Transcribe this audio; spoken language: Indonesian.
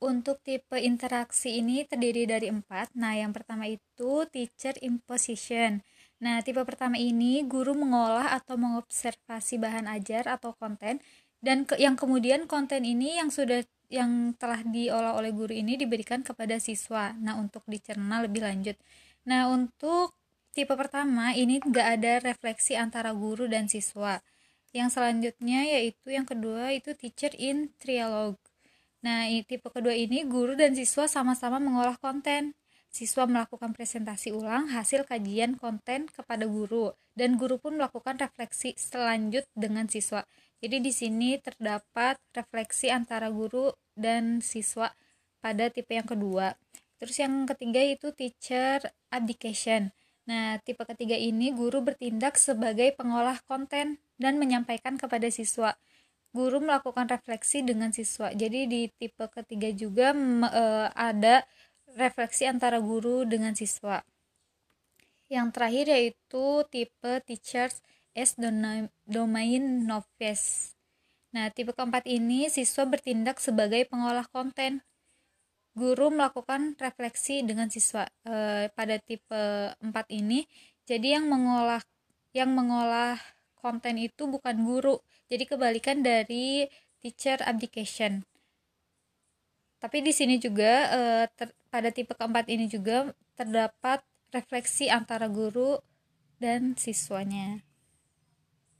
untuk tipe interaksi ini terdiri dari empat. Nah, yang pertama itu teacher imposition. Nah, tipe pertama ini guru mengolah atau mengobservasi bahan ajar atau konten dan ke, yang kemudian konten ini yang sudah yang telah diolah oleh guru ini diberikan kepada siswa. Nah, untuk dicerna lebih lanjut. Nah, untuk tipe pertama ini nggak ada refleksi antara guru dan siswa. Yang selanjutnya yaitu yang kedua itu teacher in trialogue. Nah, tipe kedua ini guru dan siswa sama-sama mengolah konten. Siswa melakukan presentasi ulang hasil kajian konten kepada guru dan guru pun melakukan refleksi selanjut dengan siswa. Jadi di sini terdapat refleksi antara guru dan siswa pada tipe yang kedua. Terus yang ketiga itu teacher abdication. Nah, tipe ketiga ini guru bertindak sebagai pengolah konten dan menyampaikan kepada siswa. Guru melakukan refleksi dengan siswa. Jadi di tipe ketiga juga e, ada refleksi antara guru dengan siswa. Yang terakhir yaitu tipe teachers as domain novice. Nah, tipe keempat ini siswa bertindak sebagai pengolah konten guru melakukan refleksi dengan siswa e, pada tipe 4 ini jadi yang mengolah yang mengolah konten itu bukan guru. Jadi kebalikan dari teacher abdication. Tapi di sini juga e, ter, pada tipe keempat ini juga terdapat refleksi antara guru dan siswanya